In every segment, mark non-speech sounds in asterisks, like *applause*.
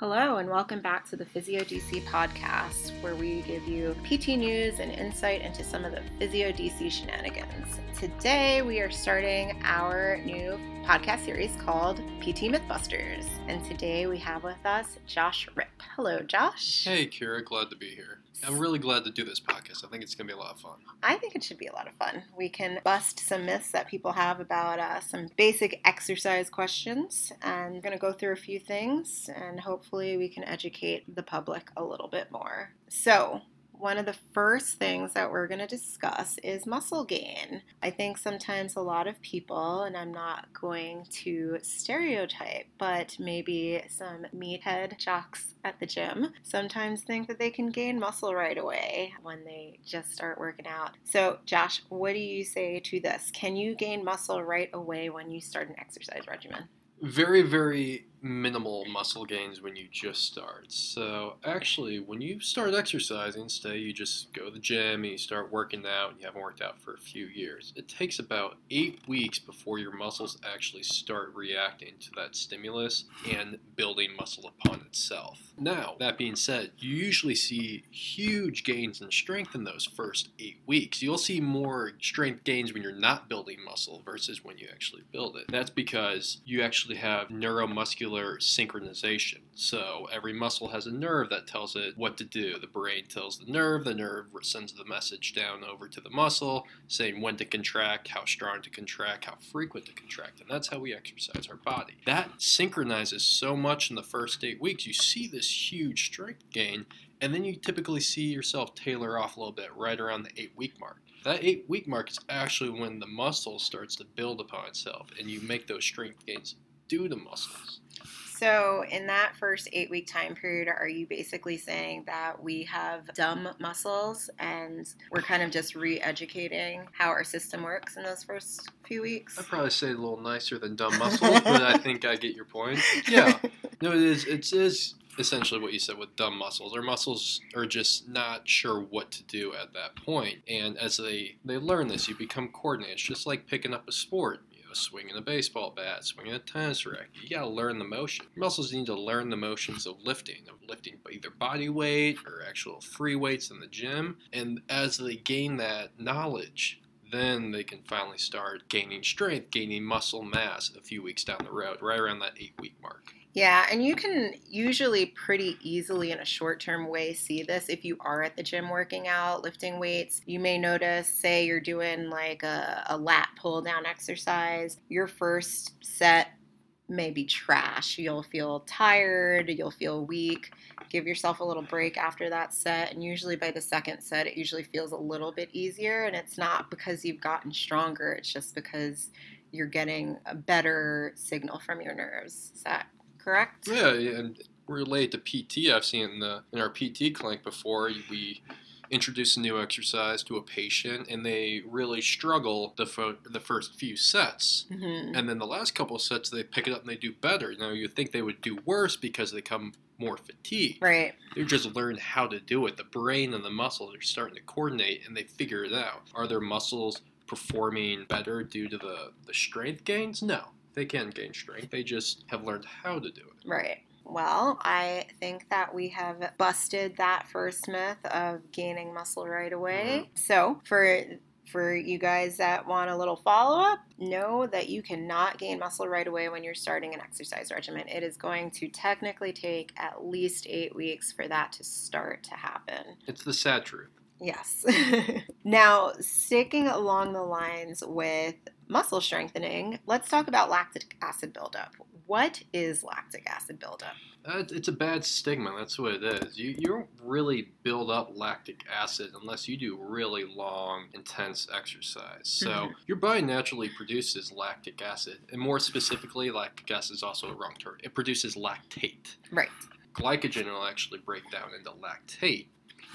Hello, and welcome back to the Physio DC podcast, where we give you PT news and insight into some of the Physio DC shenanigans. Today, we are starting our new podcast series called PT Mythbusters. And today, we have with us Josh Rip. Hello, Josh. Hey, Kira, glad to be here. I'm really glad to do this podcast. I think it's going to be a lot of fun. I think it should be a lot of fun. We can bust some myths that people have about uh, some basic exercise questions, and we're going to go through a few things, and hopefully, we can educate the public a little bit more. So, one of the first things that we're going to discuss is muscle gain. I think sometimes a lot of people, and I'm not going to stereotype, but maybe some meathead jocks at the gym sometimes think that they can gain muscle right away when they just start working out. So, Josh, what do you say to this? Can you gain muscle right away when you start an exercise regimen? Very, very minimal muscle gains when you just start. So actually, when you start exercising, say you just go to the gym and you start working out and you haven't worked out for a few years, it takes about eight weeks before your muscles actually start reacting to that stimulus and building muscle upon itself. Now, that being said, you usually see huge gains in strength in those first eight weeks. You'll see more strength gains when you're not building muscle versus when you actually build it. That's because you actually have neuromuscular synchronization. So every muscle has a nerve that tells it what to do. The brain tells the nerve, the nerve sends the message down over to the muscle saying when to contract, how strong to contract, how frequent to contract. And that's how we exercise our body. That synchronizes so much in the first eight weeks. You see this huge strength gain, and then you typically see yourself tailor off a little bit right around the eight week mark. That eight week mark is actually when the muscle starts to build upon itself and you make those strength gains due to muscles. So, in that first eight week time period, are you basically saying that we have dumb muscles and we're kind of just re educating how our system works in those first few weeks? I'd probably say a little nicer than dumb muscles, but I think I get your point. *laughs* Yeah. No, it is, it is essentially what you said with dumb muscles. Our muscles are just not sure what to do at that point. And as they, they learn this, you become coordinated. It's just like picking up a sport swinging a baseball bat, swinging a tennis racket. You gotta learn the motion. Muscles need to learn the motions of lifting, of lifting either body weight or actual free weights in the gym. And as they gain that knowledge, then they can finally start gaining strength, gaining muscle mass a few weeks down the road, right around that eight week mark. Yeah, and you can usually pretty easily in a short term way see this if you are at the gym working out, lifting weights. You may notice, say, you're doing like a, a lat pull down exercise, your first set may be trash. You'll feel tired, you'll feel weak. Give yourself a little break after that set, and usually by the second set, it usually feels a little bit easier. And it's not because you've gotten stronger, it's just because you're getting a better signal from your nerves. That correct? Yeah, and related to PT, I've seen in the in our PT clinic before. We introduce a new exercise to a patient and they really struggle the fo- the first few sets. Mm-hmm. and then the last couple of sets they pick it up and they do better. Now you'd think they would do worse because they come more fatigued. Right. They just learned how to do it. The brain and the muscles are starting to coordinate and they figure it out. Are their muscles performing better due to the the strength gains? No they can gain strength. They just have learned how to do it. Right. Well, I think that we have busted that first myth of gaining muscle right away. Mm-hmm. So, for for you guys that want a little follow up, know that you cannot gain muscle right away when you're starting an exercise regimen. It is going to technically take at least eight weeks for that to start to happen. It's the sad truth. Yes. *laughs* now, sticking along the lines with muscle strengthening, let's talk about lactic acid buildup. What is lactic acid buildup? Uh, it's a bad stigma. That's what it is. You, you don't really build up lactic acid unless you do really long, intense exercise. So mm-hmm. your body naturally produces lactic acid, and more specifically, lactic acid is also a wrong term. It produces lactate. Right. Glycogen will actually break down into lactate,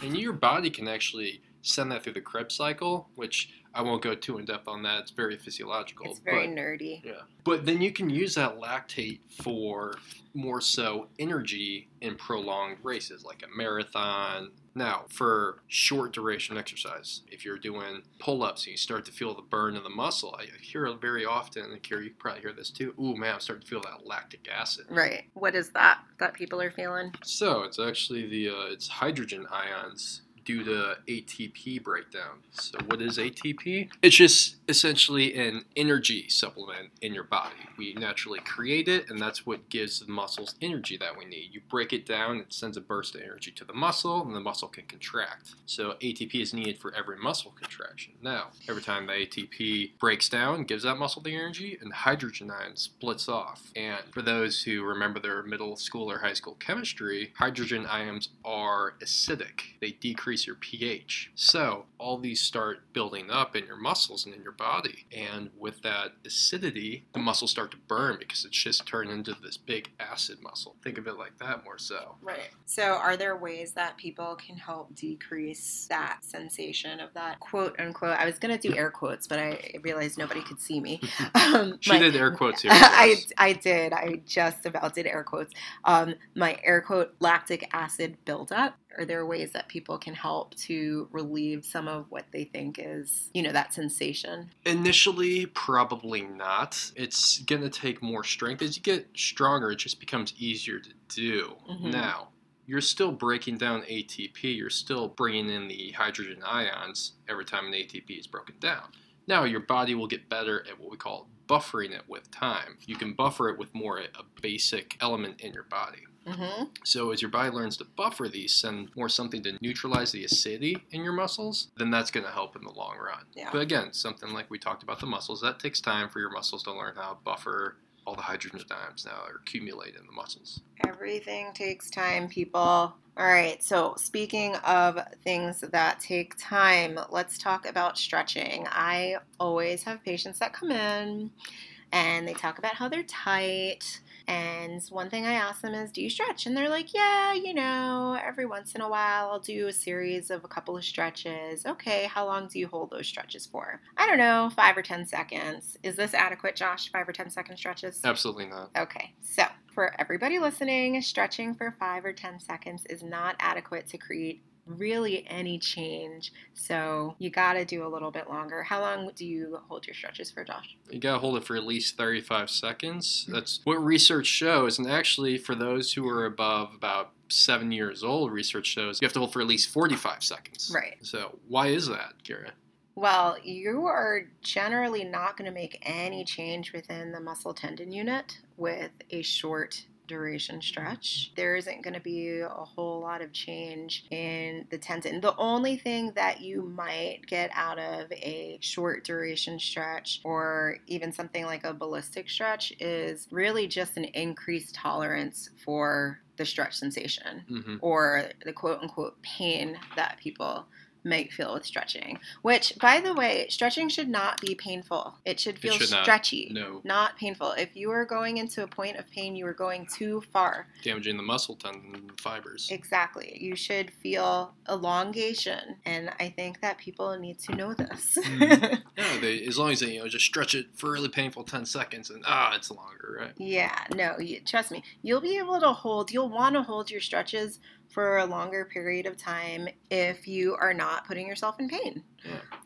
and your body can actually send that through the Krebs cycle, which I won't go too in depth on that. It's very physiological. It's very but, nerdy. yeah. But then you can use that lactate for more so energy in prolonged races like a marathon. Now, for short duration exercise, if you're doing pull ups and you start to feel the burn of the muscle, I hear it very often, and Kira, you probably hear this too. Ooh, man, I'm starting to feel that lactic acid. Right. What is that that people are feeling? So it's actually the uh, it's hydrogen ions due to ATP breakdown. So what is ATP? It's just essentially an energy supplement in your body. We naturally create it, and that's what gives the muscles energy that we need. You break it down, it sends a burst of energy to the muscle, and the muscle can contract. So ATP is needed for every muscle contraction. Now, every time the ATP breaks down, gives that muscle the energy, and hydrogen ion splits off. And for those who remember their middle school or high school chemistry, hydrogen ions are acidic. They decrease your pH. So all these start building up in your muscles and in your body. And with that acidity, the muscles start to burn because it's just turned into this big acid muscle. Think of it like that more so. Right. So, are there ways that people can help decrease that sensation of that quote unquote? I was going to do air quotes, but I realized nobody could see me. *laughs* *laughs* Um, She my- did air quotes here. *laughs* I. I did. I just about did air quotes. Um, my air quote lactic acid buildup. Are there ways that people can help to relieve some of what they think is, you know, that sensation? Initially, probably not. It's going to take more strength. As you get stronger, it just becomes easier to do. Mhm. Now, you're still breaking down ATP, you're still bringing in the hydrogen ions every time an ATP is broken down. Now, your body will get better at what we call buffering it with time. You can buffer it with more a basic element in your body. Mm-hmm. So as your body learns to buffer these, send more something to neutralize the acidity in your muscles, then that's going to help in the long run. Yeah. But again, something like we talked about the muscles, that takes time for your muscles to learn how to buffer all the hydrogen ions now are accumulated in the muscles. Everything takes time, people. All right, so speaking of things that take time, let's talk about stretching. I always have patients that come in and they talk about how they're tight. And one thing I ask them is, Do you stretch? And they're like, Yeah, you know, every once in a while I'll do a series of a couple of stretches. Okay, how long do you hold those stretches for? I don't know, five or 10 seconds. Is this adequate, Josh? Five or 10 second stretches? Absolutely not. Okay, so for everybody listening, stretching for five or 10 seconds is not adequate to create really any change. So you got to do a little bit longer. How long do you hold your stretches for, Josh? You gotta hold it for at least 35 seconds. Mm-hmm. That's what research shows. And actually, for those who are above about seven years old, research shows you have to hold for at least 45 seconds. Right. So, why is that, Kira? Well, you are generally not going to make any change within the muscle tendon unit with a short duration stretch. There isn't going to be a whole lot of change in the tendon. The only thing that you might get out of a short duration stretch or even something like a ballistic stretch is really just an increased tolerance for the stretch sensation hmm or the quote unquote pain that people might feel with stretching. Which, by the way, stretching should not be painful. It should feel should not. stretchy, No, not painful. If you are going into a point of pain, you are going too far. damaging the muscle tendon fibers. Exactly. You should feel elongation. And I think that people need to know this. *laughs* Mhm. Yeah, they, as long as they you know just stretch it for really painful 10 seconds and ah, it's longer, right? Yeah, no, you, trust me. You'll be able to hold, you'll want to hold your stretches for a longer period of time if you are not putting yourself in pain.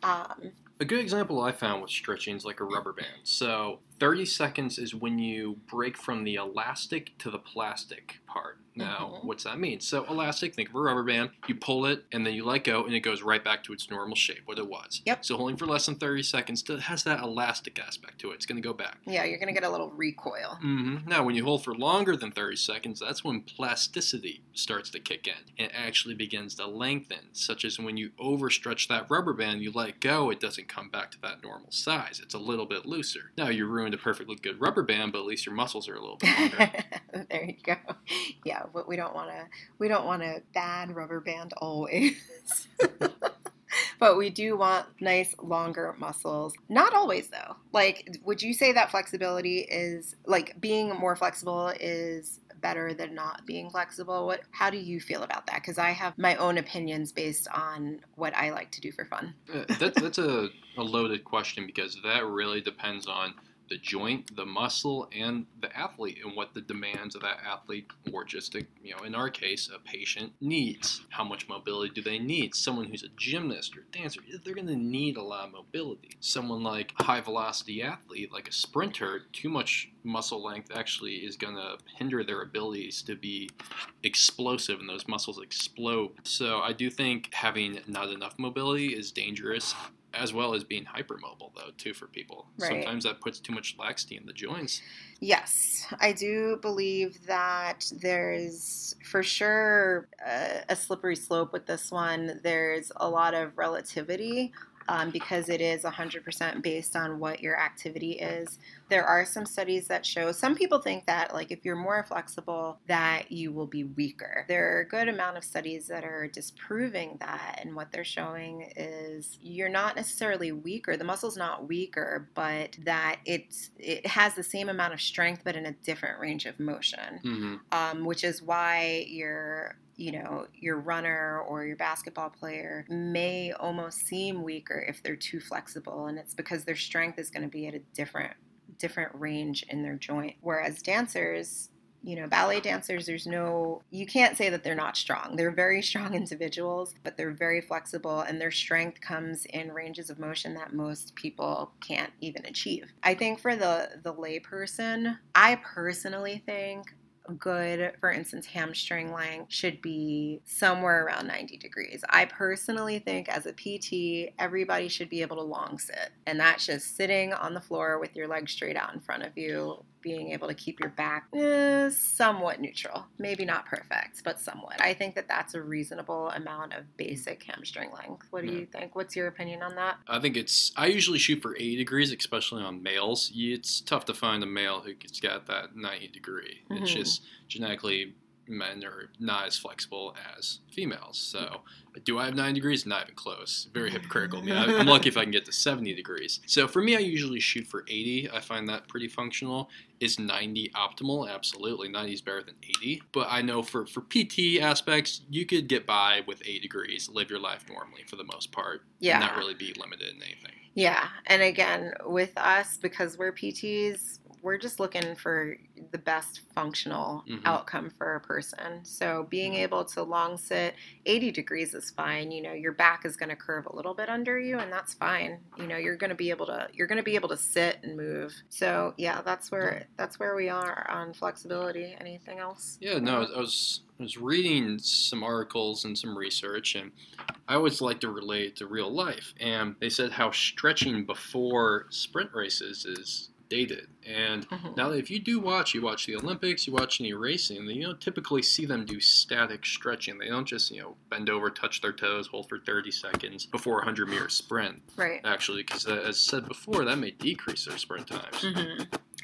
Um, A good example I found with stretching is like a rubber band. So 30 seconds is when you break from the elastic to the plastic part. Now, Mhm. what's that mean? So elastic, think of a rubber band. You pull it and then you let go and it goes right back to its normal shape, what it was. Yep. So holding for less than 30 seconds still has that elastic aspect to it. It's going to go back. yeah, you're going to get a little recoil. Mm-hmm. Now, when you hold for longer than 30 seconds, that's when plasticity starts to kick in and actually begins to lengthen, such as when you overstretch that rubber band, you let go, it doesn't come back to that normal size. It's a little bit looser. Now, you ruined a perfectly good rubber band, but at least your muscles are a little bit *laughs* longer. there you go. Yeah, but we don't want to we don't want a bad rubber band always. *laughs* but we do want nice longer muscles. Not always though. Like would you say that flexibility is like being more flexible is better than not being flexible. What how do you feel about that? Cuz I have my own opinions based on what I like to do for fun. Uh, that, that's a, a loaded question because that really depends on the joint, the muscle, and the athlete, and what the demands of that athlete, or just a, you know, in our case, a patient needs. How much mobility do they need? Someone who's a gymnast or dancer, they're going to need a lot of mobility. Someone like a high velocity athlete, like a sprinter, too much muscle length actually is going to hinder their abilities to be explosive, and those muscles explode. So I do think having not enough mobility is dangerous as well as being hypermobile though too for people Right. sometimes that puts too much laxity in the joints Yes, I do believe that there's for sure a, a slippery slope with this one. There's a lot of relativity um, because it is 100% based on what your activity is. There are some studies that show some people think that like if you're more flexible that you will be weaker. There are a good amount of studies that are disproving that and what they're showing is you're not necessarily weaker. The muscle's not weaker, but that it's it has the same amount of strength but in a different range of motion mm-hmm. um, which is why your you know your runner or your basketball player may almost seem weaker if they're too flexible and it's because their strength is going to be at a different different range in their joint. Whereas dancers you know ballet dancers there's no you can't say that they're not strong. They're very *laughs* strong individuals but they're very flexible and their strength comes in ranges of motion that most people can't even achieve. I think for the the layperson i personally think good, for instance, hamstring length should be somewhere around 90 degrees. I personally think as a PT, everybody should be able to long sit. And that's just sitting on the floor with your legs straight out in front of you, being able to keep your back eh, somewhat neutral. Maybe not perfect, but somewhat. I think that that's a reasonable amount of basic hamstring length. What do Yeah. you think? What's your opinion on that? i think it's i usually shoot for 80 degrees especially on males it's tough to find a male who's got that 90 degree it's Mhm. just genetically men are not as flexible as females. So do i have 90 degrees? Not even close. Very hypocritical I- i'm lucky if i can get to 70 degrees. So for me i usually shoot for 80 i find that pretty functional. Is 90 optimal? Absolutely. 90 is better than 80 but i know for for pt aspects you could get by with 8 degrees live your life normally for the most part Yeah. and not really be limited in anything. Yeah, and again, with us, because we're PTs, we're just looking for the best functional Mhm. outcome for a person. So being Mhm. able to long sit 80 degrees is fine. You know, your back is going to curve a little bit under you, and that's fine. You know, you're going to be able to you're going to be able to sit and move. So yeah, that's where that's where we are on flexibility. Anything else? Yeah, no, I was I was reading some articles and some research, and I always like to relate to real life. And they said how stretching before sprint races is dated. And Mhm. now, if you do watch, you watch the Olympics, you watch any racing, you don't typically see them do static stretching. They don't just you know bend over, touch their toes, hold for 30 seconds before a 100 meter sprint. Right. Actually, because as said before, that may decrease their sprint times. hmm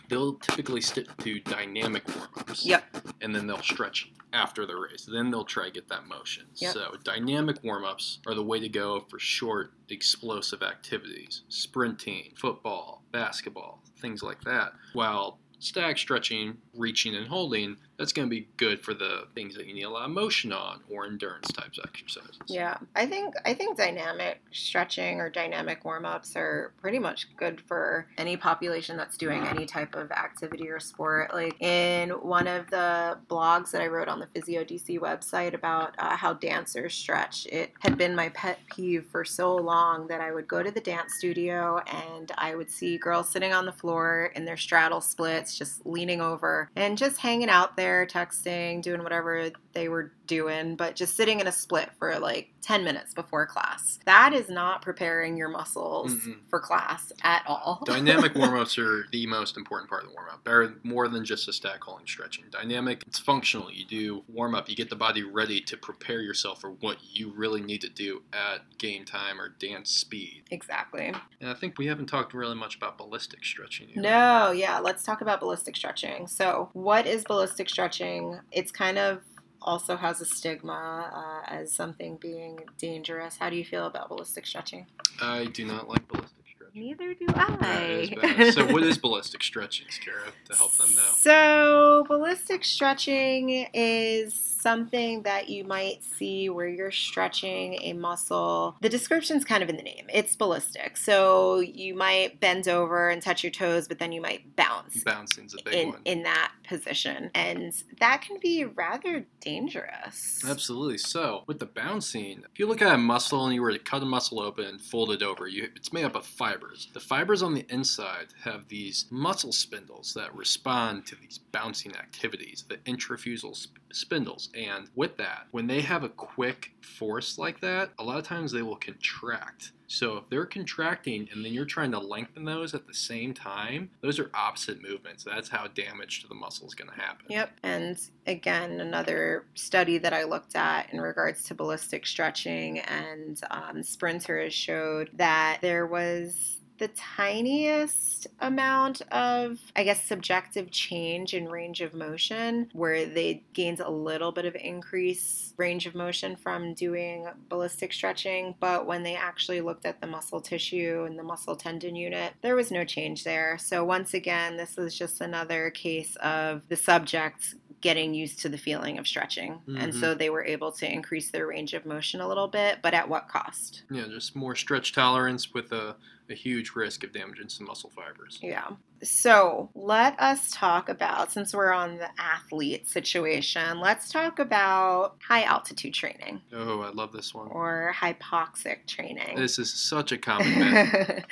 They'll typically stick to dynamic warm-ups Yep. and then they'll stretch after the race. Then they'll try to get that motion. Yep. So dynamic warm-ups are the way to go for short, explosive activities. Sprinting, football, basketball, things like that. While static stretching, reaching and holding, that's going to be good for the things that you need a lot of motion on or endurance types of exercises. Yeah, I think I think dynamic stretching or dynamic warm ups are pretty much good for any population that's doing any type of activity or sport. Like in one of the blogs that I wrote on the Physio DC website about uh, how dancers stretch, it had been my pet peeve for so long that I would go to the dance studio and I would see girls sitting on the floor in their straddle splits, just leaning over and just hanging out there, texting, doing whatever they were doing, but just sitting in a split for like 10 minutes before class. That is not preparing your muscles Mm-mm. for class at all. *laughs* Dynamic warm-ups are the most important part of the warm-up. They're more than just a static holding stretching. Dynamic, it's functional. You do warm-up, you get the body ready to prepare yourself for what you really need to do at game time or dance speed. exactly. And I think we haven't talked really much about ballistic stretching yet. No, yeah, let's talk about ballistic stretching. So, what is ballistic stretching? It's kind of also has a stigma uh, as something being dangerous. How do you feel about ballistic stretching? I do not like ballistic stretching. Neither do I. so, what is ballistic stretching, Kara, to help them know? So, ballistic stretching is something that you might see where you're stretching a muscle. The description's kind of in the name. It's ballistic. So, you might bend over and touch your toes, but then you might bounce Bouncing's a big in, one. in that position. And that can be rather dangerous. Absolutely. So, with the bouncing, if you look at a muscle and you were to cut a muscle open and fold it over, you, it's made up of fibers. The fibers on the inside have these muscle spindles that respond to these bouncing activities, the intrafusal sp- spindles. And with that, when they have a quick force like that, a lot of times they will contract. So if they're contracting and then you're trying to lengthen those at the same time, those are opposite movements. That's how damage to the muscle is going to happen. Yep. And again, another study that I looked at in regards to ballistic stretching and um, sprinters showed that there was the tiniest amount of, I guess, subjective change in range of motion where they gained a little bit of increase range of motion from doing ballistic stretching. But when they actually looked at the muscle tissue and the muscle tendon unit, there was no change there. So, once again, this is just another case of the subject getting used to the feeling of stretching. And Mhm. so they were able to increase their range of motion a little bit, but at what cost? Yeah, just more stretch tolerance with a, a huge risk of damaging some muscle fibers. Yeah. So let us talk about, since we're on the athlete situation, let's talk about high altitude training Oh, I love this one. or hypoxic training. This is such a common *laughs* myth.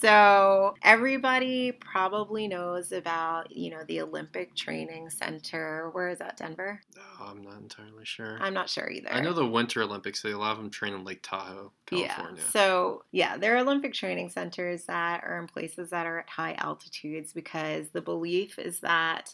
so everybody probably knows about, you know, the Olympic Training Center. Where is that? Denver? Oh, I'm not entirely sure. I'm not sure either. I know the Winter Olympics, they a lot of them train in Lake Tahoe, California. Yeah. So, yeah, there are Olympic training centers that are in places that are at high altitudes because the belief is that,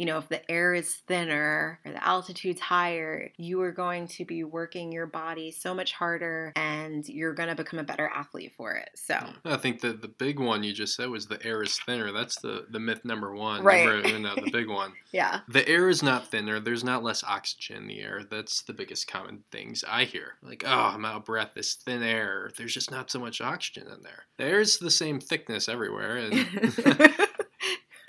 you know, if the air is thinner or the altitude's higher, you are going to be working your body so much harder and you're going to become a better athlete for it. So, I think that the big one you just said was the air is thinner. That's the, the myth number one. Right. Number, you know, the big *laughs* one. yeah. The air is not thinner. There's not less oxygen in the air. That's the biggest common things I hear. Like, oh, I'm out of breath. This thin air. There's just not so much oxygen in there. The air's the same thickness everywhere, and *laughs* *laughs*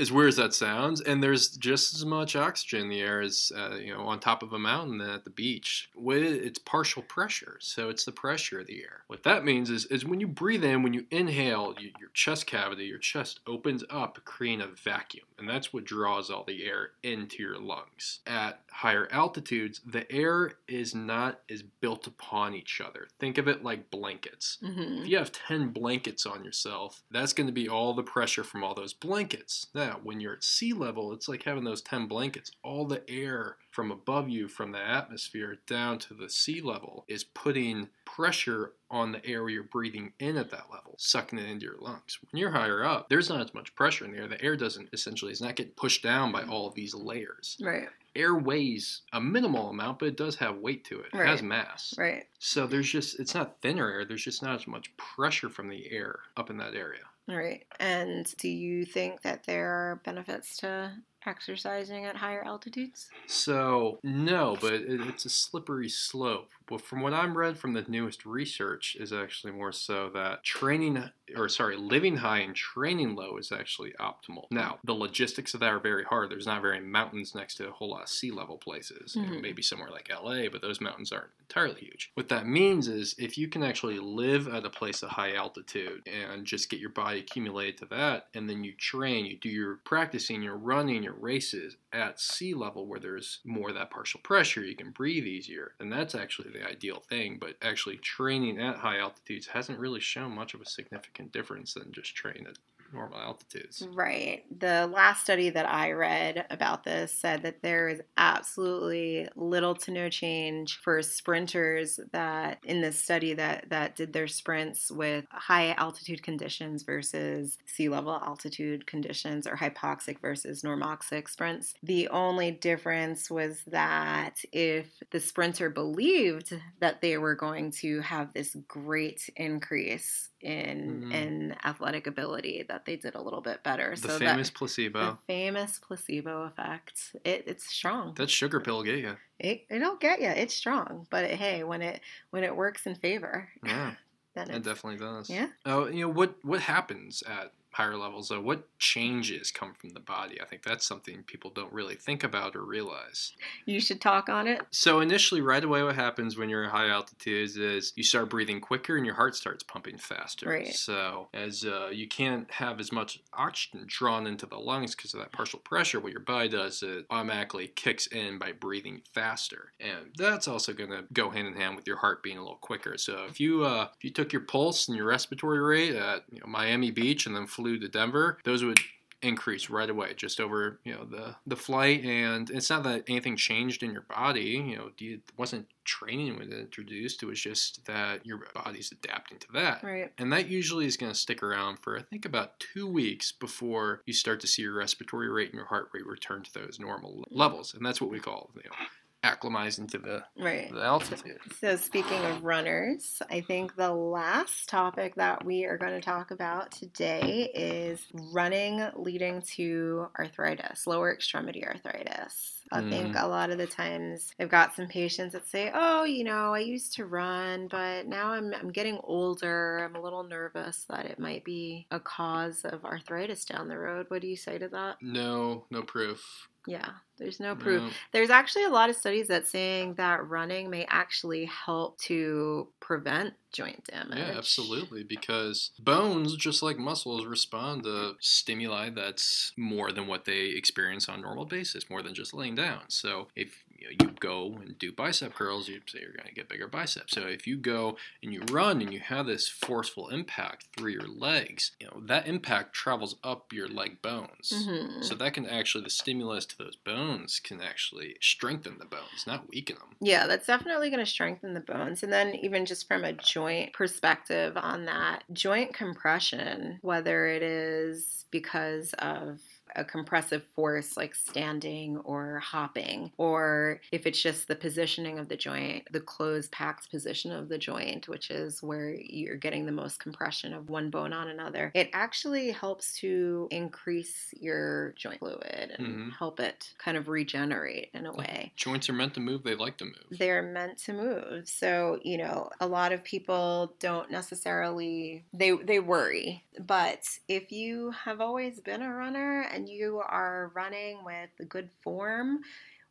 as weird as that sounds, and there's just as much oxygen in the air as uh, you know on top of a mountain than at the beach. With it's partial pressure, so it's the pressure of the air. What that means is, is when you breathe in, when you inhale, you, your chest cavity, your chest opens up, creating a vacuum, and that's what draws all the air into your lungs. At higher altitudes, the air is not as built upon each other. Think of it like blankets. hmm If you have 10 blankets on yourself, that's going to be all the pressure from all those blankets. Now, when you're at sea level, it's like having those 10 blankets. All the air from above you, from the atmosphere down to the sea level, is putting pressure on the air you're breathing in at that level, sucking it into your lungs. When you're higher up, there's not as much pressure in the air. The air doesn't essentially, is not getting pushed down by all of these layers. Right. Air weighs a minimal amount, but it does have weight to it. It has mass. Right. So there's just it's not thinner air. There's just not as much pressure from the air up in that area. Right. And do you think that there are benefits to exercising at higher altitudes? So no, but it, it's a slippery slope. Well, from what I'm read from the newest research, is actually more so that training, or sorry, living high and training low is actually optimal. Now, the logistics of that are very hard. There's not very mountains next to a whole lot of sea level places. You know, Mhm. maybe somewhere like LA, but those mountains aren't entirely huge. What that means is if you can actually live at a place of high altitude and just get your body accumulated to that, and then you train, you do your practicing, your running, your races at sea level where there's more of that partial pressure, you can breathe easier, then that's actually the ideal thing. But actually, training at high altitudes hasn't really shown much of a significant difference than just training at normal altitudes. Right. The last study that I read about this said that there is absolutely little to no change for sprinters that in this study that that did their sprints with high altitude conditions versus sea level altitude conditions or hypoxic versus normoxic sprints. The only difference was that if the sprinter believed that they were going to have this great increase in Mhm. in athletic ability that they did a little bit better. The so famous that, placebo. the famous placebo effect. It, it's strong. that sugar pill get you. It it'll get you. It's strong, but hey, when it when it works in favor, Yeah. *laughs* then It definitely does. Yeah. Oh, you know what? What happens at higher levels though? What changes come from the body? I think that's something people don't really think about or realize. you should talk on it. So initially, right away, what happens when you're at high altitudes is you start breathing quicker and your heart starts pumping faster. Right. So as uh, you can't have as much oxygen drawn into the lungs because of that partial pressure, what your body does is it automatically kicks in by breathing faster, and that's also going to go hand in hand with your heart being a little quicker. So if you uh, if you took your pulse and your respiratory rate at you know, Miami Beach and then flew to Denver, those would increase right away just over you know the the flight. And it's not that anything changed in your body you know it wasn't training it introduced it was just that your body's adapting to that. Right. and that usually is going to stick around for i think about two weeks before you start to see your respiratory rate and your heart rate return to those normal levels. And that's what we call you know acclimatizing to the, Right. the altitude So, speaking of runners, I think the last topic that we are going to talk about today is running leading to arthritis, lower extremity arthritis. I think mm-hmm. a lot of the times I've got some patients that say, Oh, you know, I used to run, but now I'm, I'm getting older. I'm a little nervous that it might be a cause of arthritis down the road. What do you say to that? no no proof Yeah, there's no proof. No. There's actually a lot of studies that saying that running may actually help to prevent joint damage. Yeah, absolutely. Because bones, just like muscles, respond to stimuli that's more than what they experience on a normal basis, more than just laying down. So if you, know, you go and do bicep curls, you say you're going to get bigger biceps. So if you go and you run and you have this forceful impact through your legs, you know that impact travels up your leg bones. Mhm. So that can actually, the stimulus to those bones can actually strengthen the bones, not weaken them. Yeah, that's definitely going to strengthen the bones. And then, even just from a joint perspective on that, joint compression, whether it is because of a compressive force like standing or hopping, or if it's just the positioning of the joint, the closed packed position of the joint, which is where you're getting the most compression of one bone on another, it actually helps to increase your joint fluid and Mhm. help it kind of regenerate in a way Joints are meant to move, they like to move. they're meant to move so you know a lot of people don't necessarily they they worry but if you have always been a runner and you are running with a good form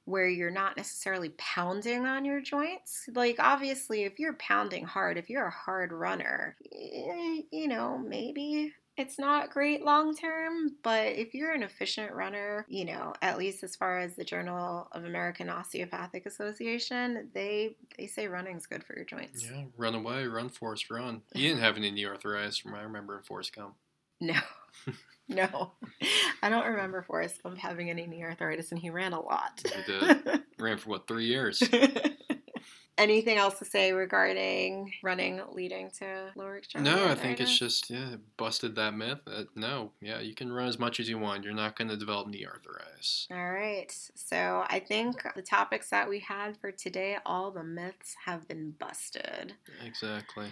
where you're not necessarily pounding on your joints like obviously if you're pounding hard if you're a hard runner you know maybe it's not great long term, but if you're an efficient runner, you know, at least as far as the Journal of American Osteopathic Association, they they say running's good for your joints. Yeah, run away, run, Forrest, run. You didn't have any knee arthritis from I remember in Forrest Gump. No. *laughs* No. I don't remember Forrest Gump having any knee arthritis and he ran a lot. He did. *laughs* Ran for what, three years? *laughs* Anything else to say regarding running leading to lower extremity? No, I think it's just, yeah, busted that myth. That, no, yeah, you can run as much as you want. You're not going to develop knee arthritis. All right. So I think the topics that we had for today, all the myths have been busted. Exactly.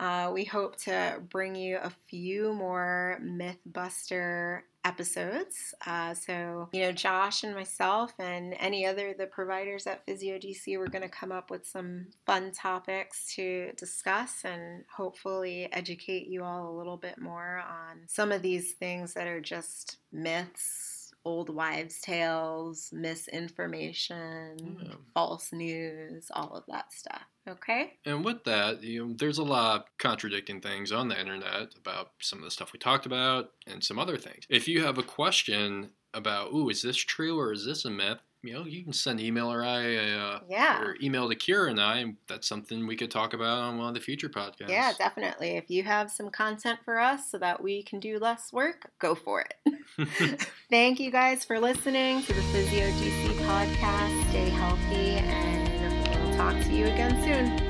Uh, we hope to bring you a few more Mythbuster episodes. Uh, so, you know, Josh and myself and any other the providers at Physio DC, we're going to come up with some fun topics to discuss and hopefully educate you all a little bit more on some of these things that are just myths, old wives' tales, misinformation, Yeah. false news, all of that stuff. Okay? And with that, you know, there's a lot of contradicting things on the internet about some of the stuff we talked about and some other things. If you have a question about, ooh, is this true or is this a myth? You know, you can send email or I, uh, Yeah. or email to Kira and I. and That's something we could talk about on one of the future podcasts. Yeah, definitely. If you have some content for us so that we can do less work, go for it. *laughs* *laughs* Thank you guys for listening to the Physio DC podcast. Stay healthy, and we'll talk to you again soon.